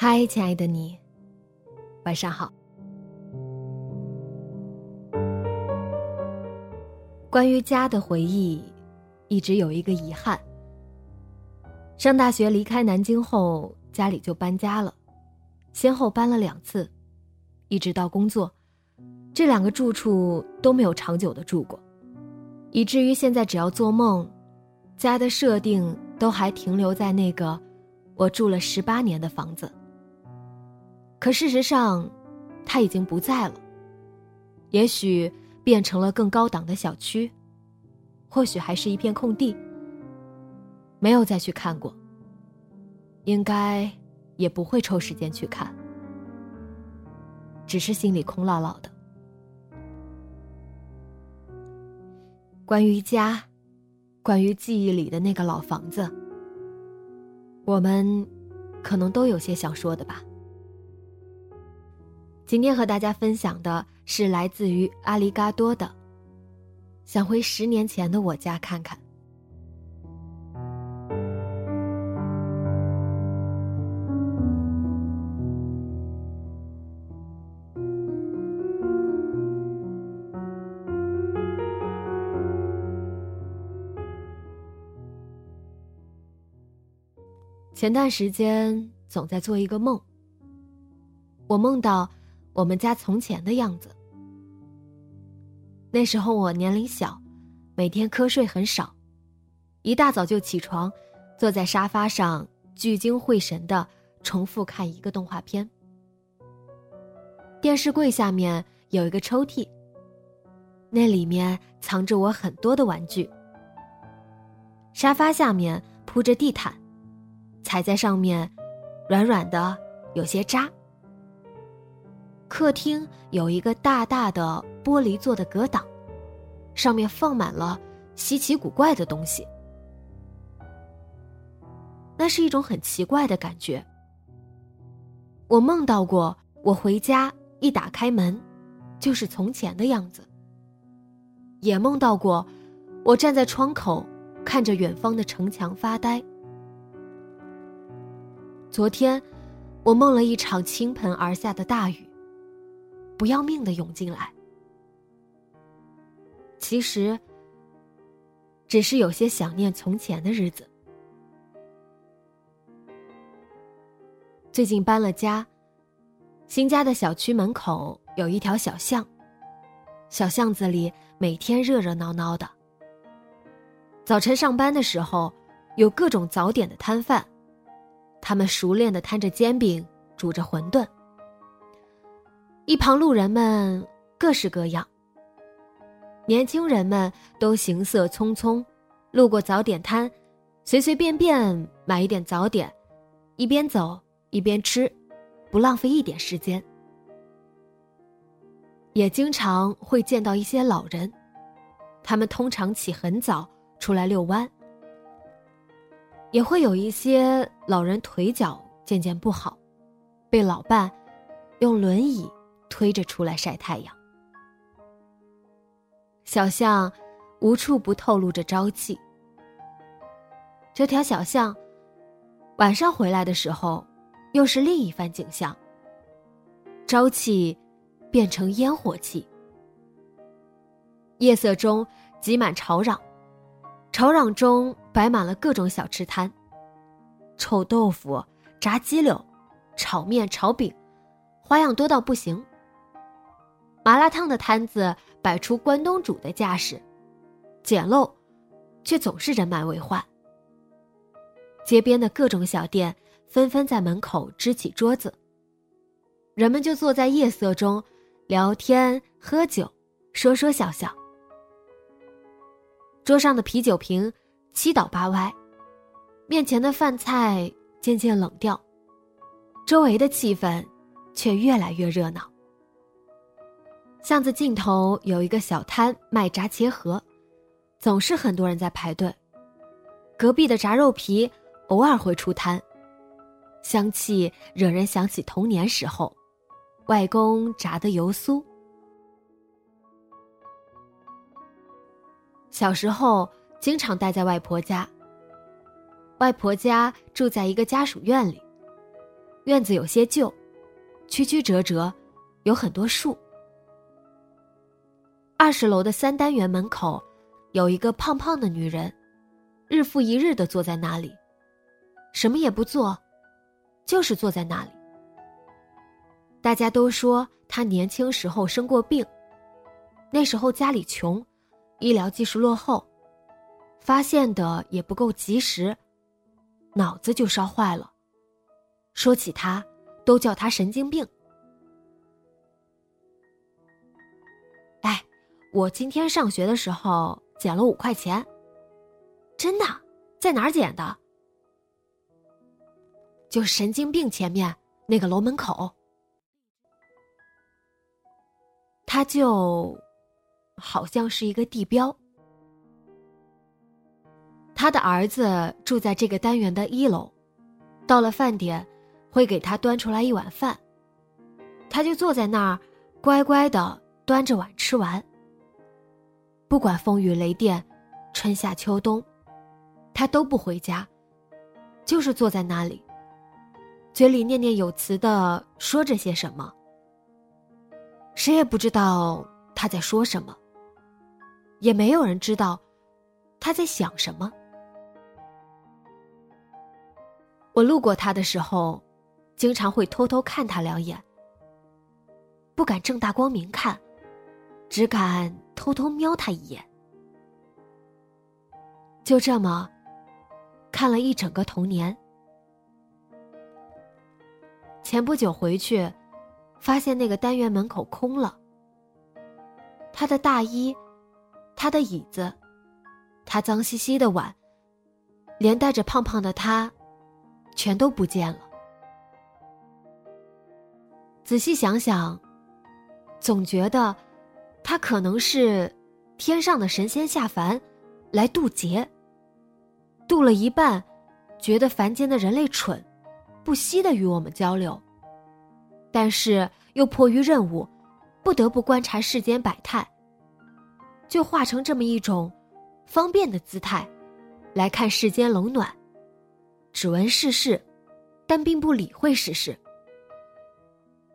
嗨，亲爱的你，晚上好。关于家的回忆，一直有一个遗憾。上大学离开南京后，家里就搬家了，先后搬了两次，一直到工作，这两个住处都没有长久的住过，以至于现在只要做梦，家的设定都还停留在那个我住了十八年的房子。可事实上，他已经不在了。也许变成了更高档的小区，或许还是一片空地。没有再去看过，应该也不会抽时间去看。只是心里空落落的。关于家，关于记忆里的那个老房子，我们可能都有些想说的吧。今天和大家分享的是来自于阿里嘎多的，想回十年前的我家看看。前段时间总在做一个梦，我梦到。我们家从前的样子。那时候我年龄小，每天瞌睡很少，一大早就起床，坐在沙发上聚精会神的重复看一个动画片。电视柜下面有一个抽屉，那里面藏着我很多的玩具。沙发下面铺着地毯，踩在上面，软软的，有些扎。客厅有一个大大的玻璃做的隔挡，上面放满了稀奇古怪的东西。那是一种很奇怪的感觉。我梦到过，我回家一打开门，就是从前的样子。也梦到过，我站在窗口，看着远方的城墙发呆。昨天，我梦了一场倾盆而下的大雨。不要命的涌进来，其实只是有些想念从前的日子。最近搬了家，新家的小区门口有一条小巷，小巷子里每天热热闹闹的。早晨上班的时候，有各种早点的摊贩，他们熟练的摊着煎饼，煮着馄饨。一旁路人们各式各样，年轻人们都行色匆匆，路过早点摊，随随便便买一点早点，一边走一边吃，不浪费一点时间。也经常会见到一些老人，他们通常起很早出来遛弯，也会有一些老人腿脚渐渐不好，被老伴用轮椅。推着出来晒太阳，小巷无处不透露着朝气。这条小巷晚上回来的时候，又是另一番景象。朝气变成烟火气，夜色中挤满吵嚷，吵嚷中摆满了各种小吃摊，臭豆腐、炸鸡柳、炒面、炒饼，花样多到不行。麻辣烫的摊子摆出关东煮的架势，简陋，却总是人满为患。街边的各种小店纷纷在门口支起桌子，人们就坐在夜色中，聊天、喝酒、说说笑笑。桌上的啤酒瓶七倒八歪，面前的饭菜渐渐冷掉，周围的气氛却越来越热闹。巷子尽头有一个小摊卖炸茄盒，总是很多人在排队。隔壁的炸肉皮偶尔会出摊，香气惹人想起童年时候，外公炸的油酥。小时候经常待在外婆家。外婆家住在一个家属院里，院子有些旧，曲曲折折，有很多树。二十楼的三单元门口，有一个胖胖的女人，日复一日的坐在那里，什么也不做，就是坐在那里。大家都说她年轻时候生过病，那时候家里穷。医疗技术落后，发现的也不够及时，脑子就烧坏了。说起他，都叫他神经病。我今天上学的时候捡了五块钱，真的，在哪儿捡的？就神经病前面那个楼门口。他就。好像是一个地标。他的儿子住在这个单元的一楼，到了饭点，会给他端出来一碗饭，他就坐在那儿，乖乖的端着碗吃完。不管风雨雷电，春夏秋冬，他都不回家，就是坐在那里，嘴里念念有词的说着些什么，谁也不知道他在说什么。也没有人知道他在想什么。我路过他的时候，经常会偷偷看他两眼，不敢正大光明看，只敢偷偷瞄他一眼。就这么看了一整个童年。前不久回去，发现那个单元门口空了，他的大衣。他的椅子，他脏兮兮的碗，连带着胖胖的他，全都不见了。仔细想想，总觉得他可能是天上的神仙下凡来渡劫，渡了一半，觉得凡间的人类蠢，不惜的与我们交流，但是又迫于任务，不得不观察世间百态。就化成这么一种方便的姿态，来看世间冷暖，只闻世事，但并不理会世事。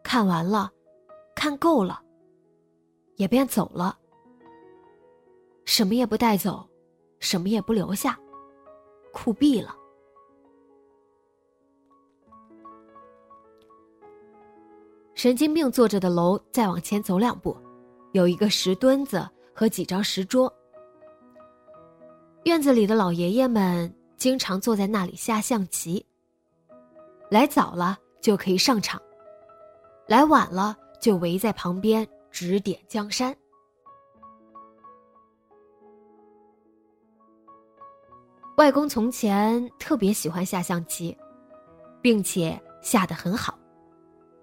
看完了，看够了，也便走了，什么也不带走，什么也不留下，酷毙了。神经病坐着的楼，再往前走两步，有一个石墩子。和几张石桌，院子里的老爷爷们经常坐在那里下象棋。来早了就可以上场，来晚了就围在旁边指点江山。外公从前特别喜欢下象棋，并且下得很好，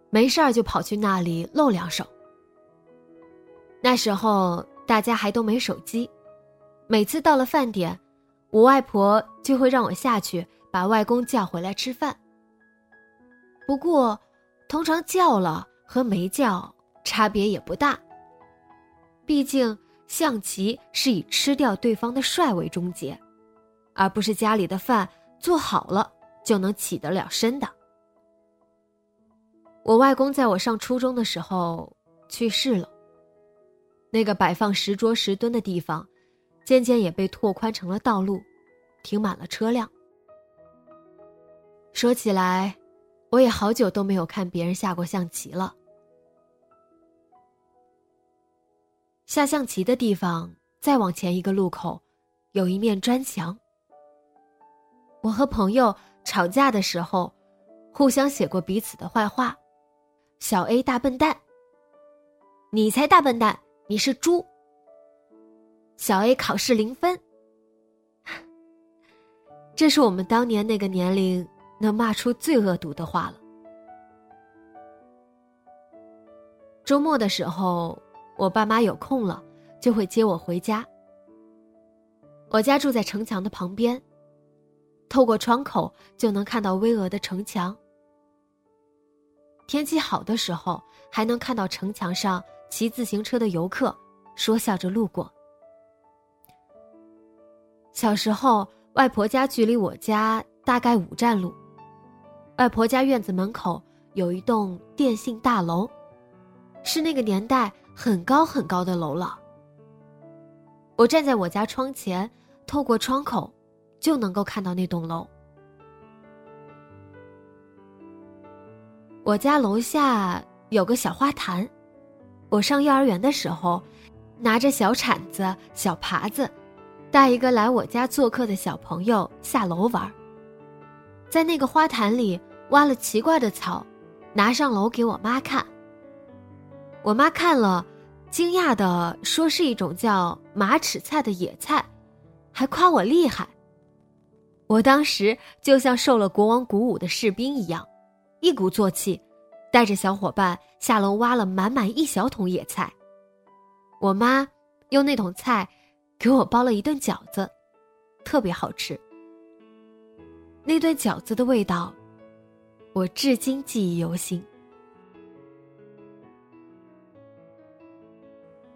没事儿就跑去那里露两手。那时候。大家还都没手机，每次到了饭点，我外婆就会让我下去把外公叫回来吃饭。不过，通常叫了和没叫差别也不大。毕竟象棋是以吃掉对方的帅为终结，而不是家里的饭做好了就能起得了身的。我外公在我上初中的时候去世了。那个摆放石桌石墩的地方，渐渐也被拓宽成了道路，停满了车辆。说起来，我也好久都没有看别人下过象棋了。下象棋的地方再往前一个路口，有一面砖墙。我和朋友吵架的时候，互相写过彼此的坏话：“小 A 大笨蛋，你才大笨蛋，你是猪。”小 A 考试零分。这是我们当年那个年龄能骂出最恶毒的话了。周末的时候，我爸妈有空了，就会接我回家。我家住在城墙的旁边。透过窗口就能看到巍峨的城墙。天气好的时候，还能看到城墙上骑自行车的游客说笑着路过。小时候，外婆家距离我家大概五站路。外婆家院子门口有一栋电信大楼，是那个年代很高很高的楼了。我站在我家窗前，透过窗口。就能够看到那栋楼。我家楼下有个小花坛，我上幼儿园的时候，拿着小铲子、小耙子，带一个来我家做客的小朋友下楼玩。在那个花坛里挖了奇怪的草，拿上楼给我妈看。我妈看了，惊讶的说是一种叫马齿菜的野菜，还夸我厉害。我当时就像受了国王鼓舞的士兵一样，一鼓作气，带着小伙伴下楼挖了满满一小桶野菜。我妈用那桶菜给我包了一顿饺子，特别好吃。那顿饺子的味道，我至今记忆犹新。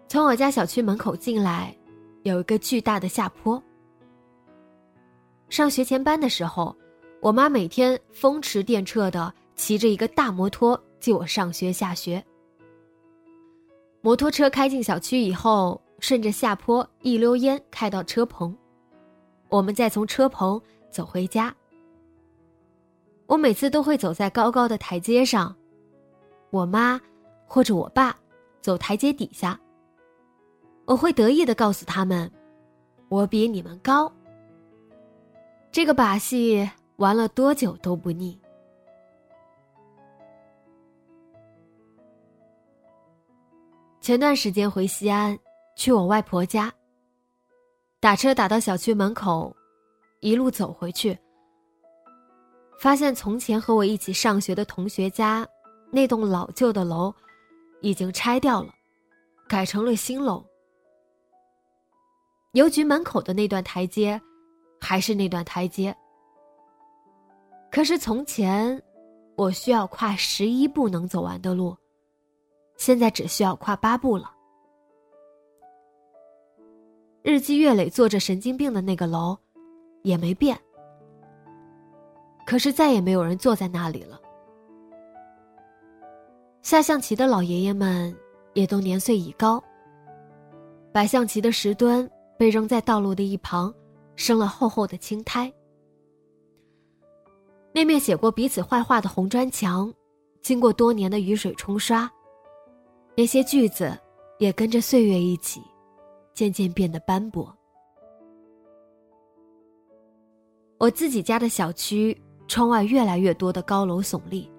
从我家小区门口进来，有一个巨大的下坡。上学前班的时候，我妈每天风驰电掣的骑着一个大摩托接我上学下学。摩托车开进小区以后，顺着下坡一溜烟开到车棚，我们再从车棚走回家。我每次都会走在高高的台阶上，我妈或者我爸走台阶底下。我会得意的告诉他们：“我比你们高。”这个把戏玩了多久都不腻。前段时间回西安，去我外婆家。打车打到小区门口，一路走回去，发现从前和我一起上学的同学家那栋老旧的楼已经拆掉了，改成了新楼。邮局门口的那段台阶。还是那段台阶。可是从前，我需要跨十一步能走完的路，现在只需要跨八步了。日积月累坐着神经病的那个楼，也没变。可是再也没有人坐在那里了。下象棋的老爷爷们也都年岁已高。摆象棋的石墩被扔在道路的一旁。生了厚厚的青苔，那面写过彼此坏话的红砖墙，经过多年的雨水冲刷，那些句子也跟着岁月一起，渐渐变得斑驳。我自己家的小区窗外越来越多的高楼耸立，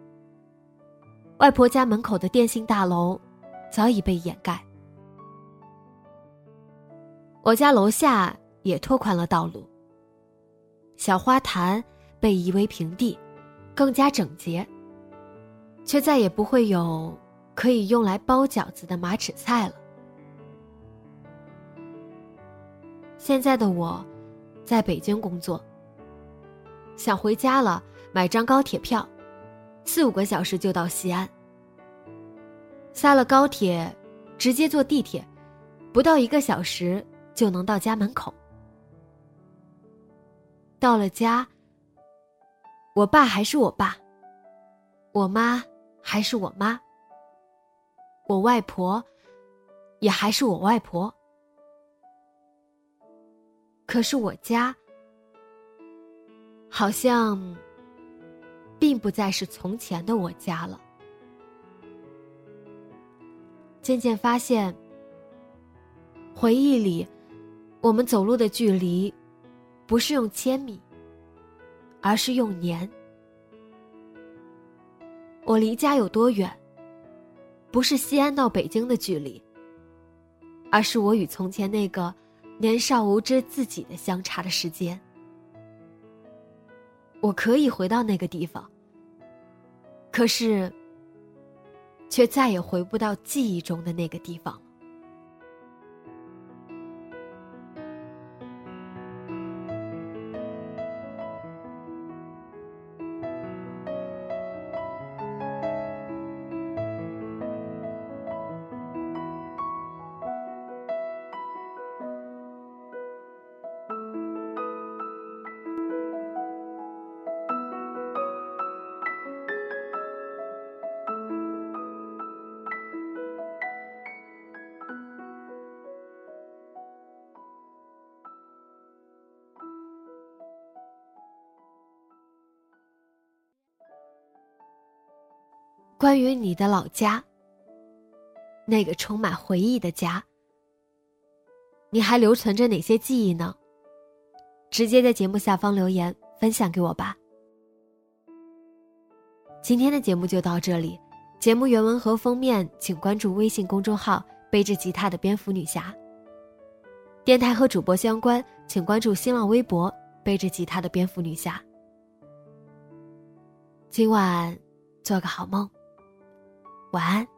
外婆家门口的电信大楼早已被掩盖，我家楼下。也拓宽了道路。小花坛被夷为平地，更加整洁。却再也不会有可以用来包饺子的马齿菜了。现在的我，在北京工作。想回家了，买张高铁票，四五个小时就到西安。下了高铁，直接坐地铁，不到一个小时就能到家门口。到了家，我爸还是我爸，我妈还是我妈，我外婆也还是我外婆。可是我家好像并不再是从前的我家了。渐渐发现，回忆里我们走路的距离不是用千米，而是用年。我离家有多远？不是西安到北京的距离，而是我与从前那个年少无知自己的相差的时间。我可以回到那个地方，可是，却再也回不到记忆中的那个地方。关于你的老家，那个充满回忆的家，你还留存着哪些记忆呢？直接在节目下方留言分享给我吧。今天的节目就到这里，节目原文和封面请关注微信公众号“背着吉他的蝙蝠女侠”。电台和主播相关，请关注新浪微博“背着吉他的蝙蝠女侠”。今晚做个好梦。晚安。